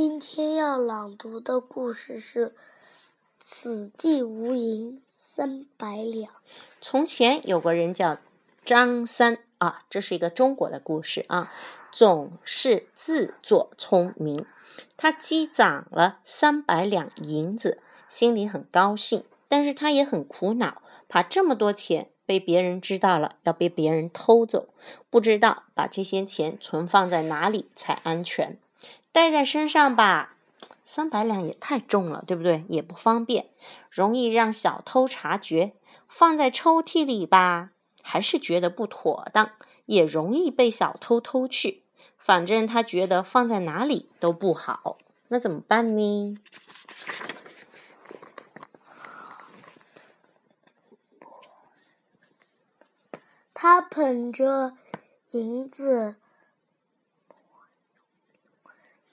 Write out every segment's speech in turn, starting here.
今天要朗读的故事是《此地无银三百两》。从前有个人叫张三啊，这是一个中国的故事啊，总是自作聪明。他积攒了三百两银子，心里很高兴，但是他也很苦恼，怕这么多钱被别人知道了，要被别人偷走，不知道把这些钱存放在哪里才安全。带在身上吧，三百两也太重了，对不对？也不方便，容易让小偷察觉。放在抽屉里吧，还是觉得不妥当，也容易被小偷偷去。反正他觉得放在哪里都不好，那怎么办呢？他捧着银子，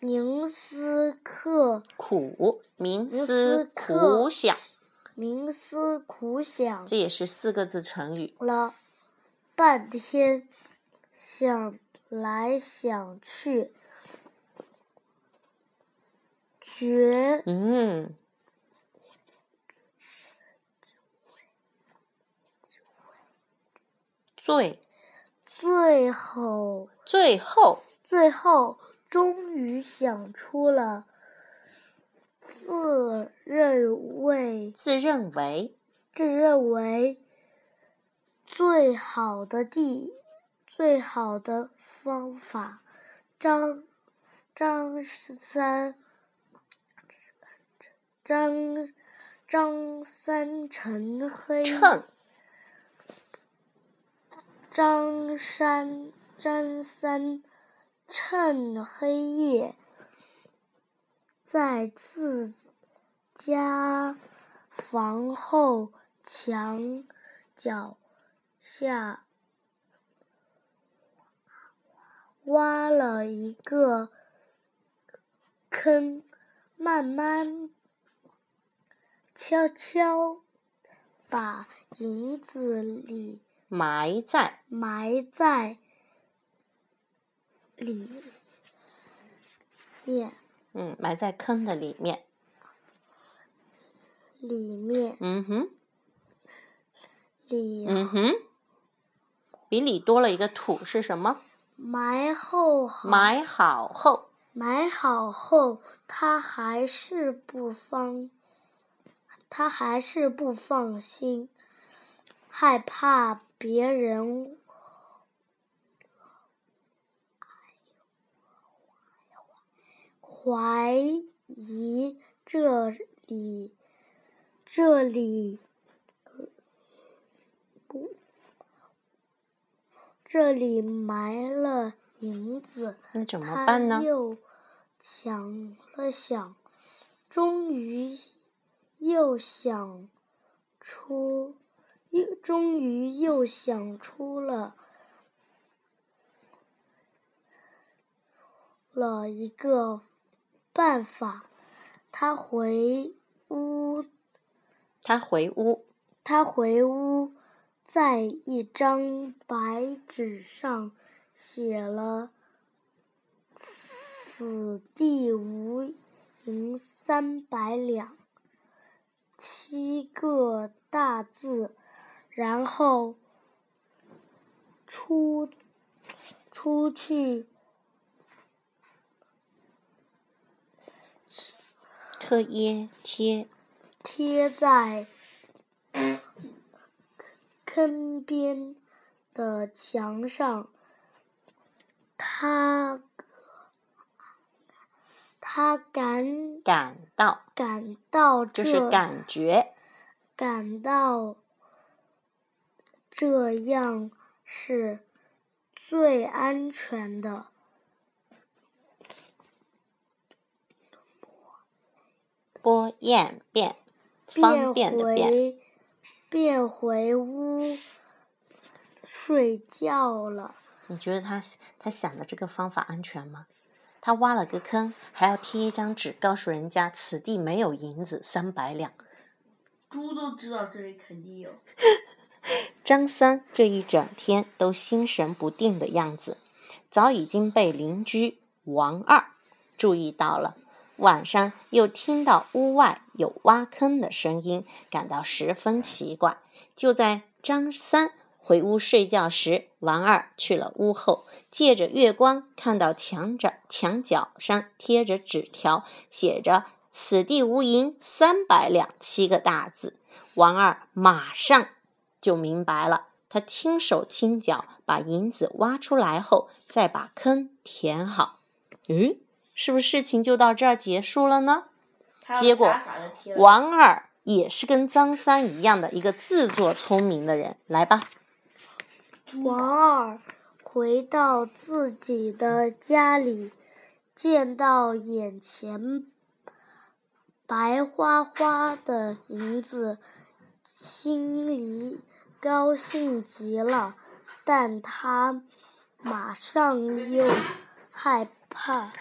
冥思刻苦，冥思苦想，冥思苦想这也是四个字成语。了半天，想来想去，觉嗯，最最后最后最后终于想出了自认为自认为自认为最好的地最好的方法。张张三张张三陈黑趁张三张三趁黑夜，在自家房后墙角下挖了一个坑，慢慢、悄悄把银子里埋在埋在里面，嗯埋在坑的里面。里面。嗯哼，里嗯哼，比里多了一个土是什么？埋后好。埋好后，埋好后，他还是不放，他还是不放心，害怕别人怀疑这里这里这里埋了银子。那怎么他办呢？又想了想，终于又想出，又终于又想出了了一个办法。他回屋，他回屋，他回屋，在一张白纸上写了“此地无银三百两”七个大字，然后出出去刻耶贴贴在坑边的墙上。他他感感到，感到这就是感觉，感到这样是最安全的。波燕变，方便便的便，回便回屋睡觉了。你觉得他他想的这个方法安全吗？他挖了个坑，还要贴一张纸，告诉人家此地没有银子三百两。猪都知道这里肯定有。张三这一整天都心神不定的样子，早已经被邻居王二注意到了。晚上又听到屋外有挖坑的声音，感到十分奇怪。就在张三回屋睡觉时，王二去了屋后，借着月光看到墙角墙角上贴着纸条，写着“此地无银三百两”七个大字。王二马上就明白了，他轻手轻脚把银子挖出来后，再把坑填好。嗯，是不是事情就到这儿结束了呢？结果王二也是跟张三一样的一个自作聪明的人。来吧，王二回到自己的家里，见到眼前白花花的银子，心里高兴极了。但他马上又害怕。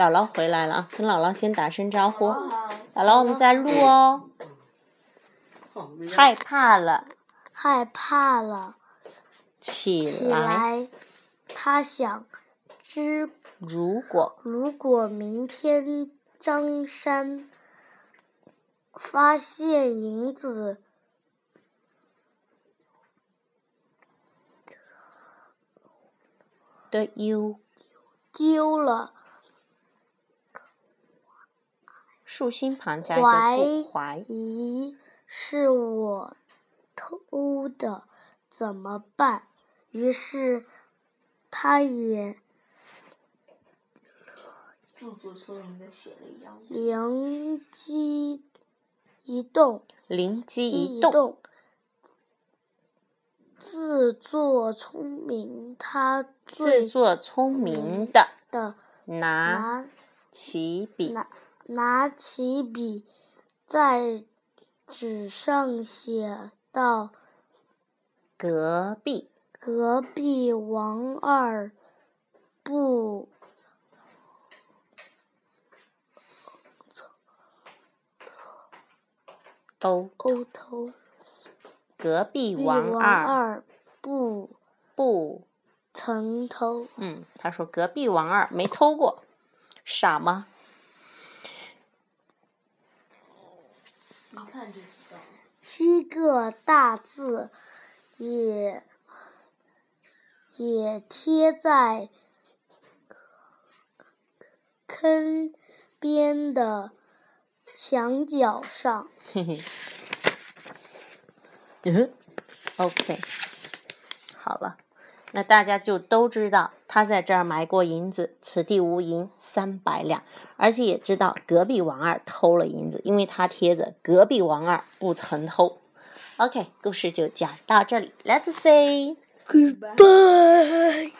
姥姥回来了啊，跟姥姥先打声招呼。姥姥，我们在录哦。害怕了，害怕了，起起来。他想，知如果如果明天张山发现银子的丢丢了，竖心旁加一怀个不怀，疑是我偷的，怎么办？于是他也。灵机一动，灵机机一动，自作聪明，他自作聪明的拿起笔，拿拿起笔，在纸上写道隔壁：“隔壁王二不偷偷偷，隔壁壁王二不不，曾偷。嗯，他说隔壁王二没偷过，傻吗？七个大字也也贴在坑边的墙角上。嘿嘿，嗯，OK，好了，那大家就都知道他在这儿埋过银子，此地无银三百两，而且也知道隔壁王二偷了银子，因为他贴着隔壁王二不曾偷。OK，故事就讲到这里，Let's say。Goodbye。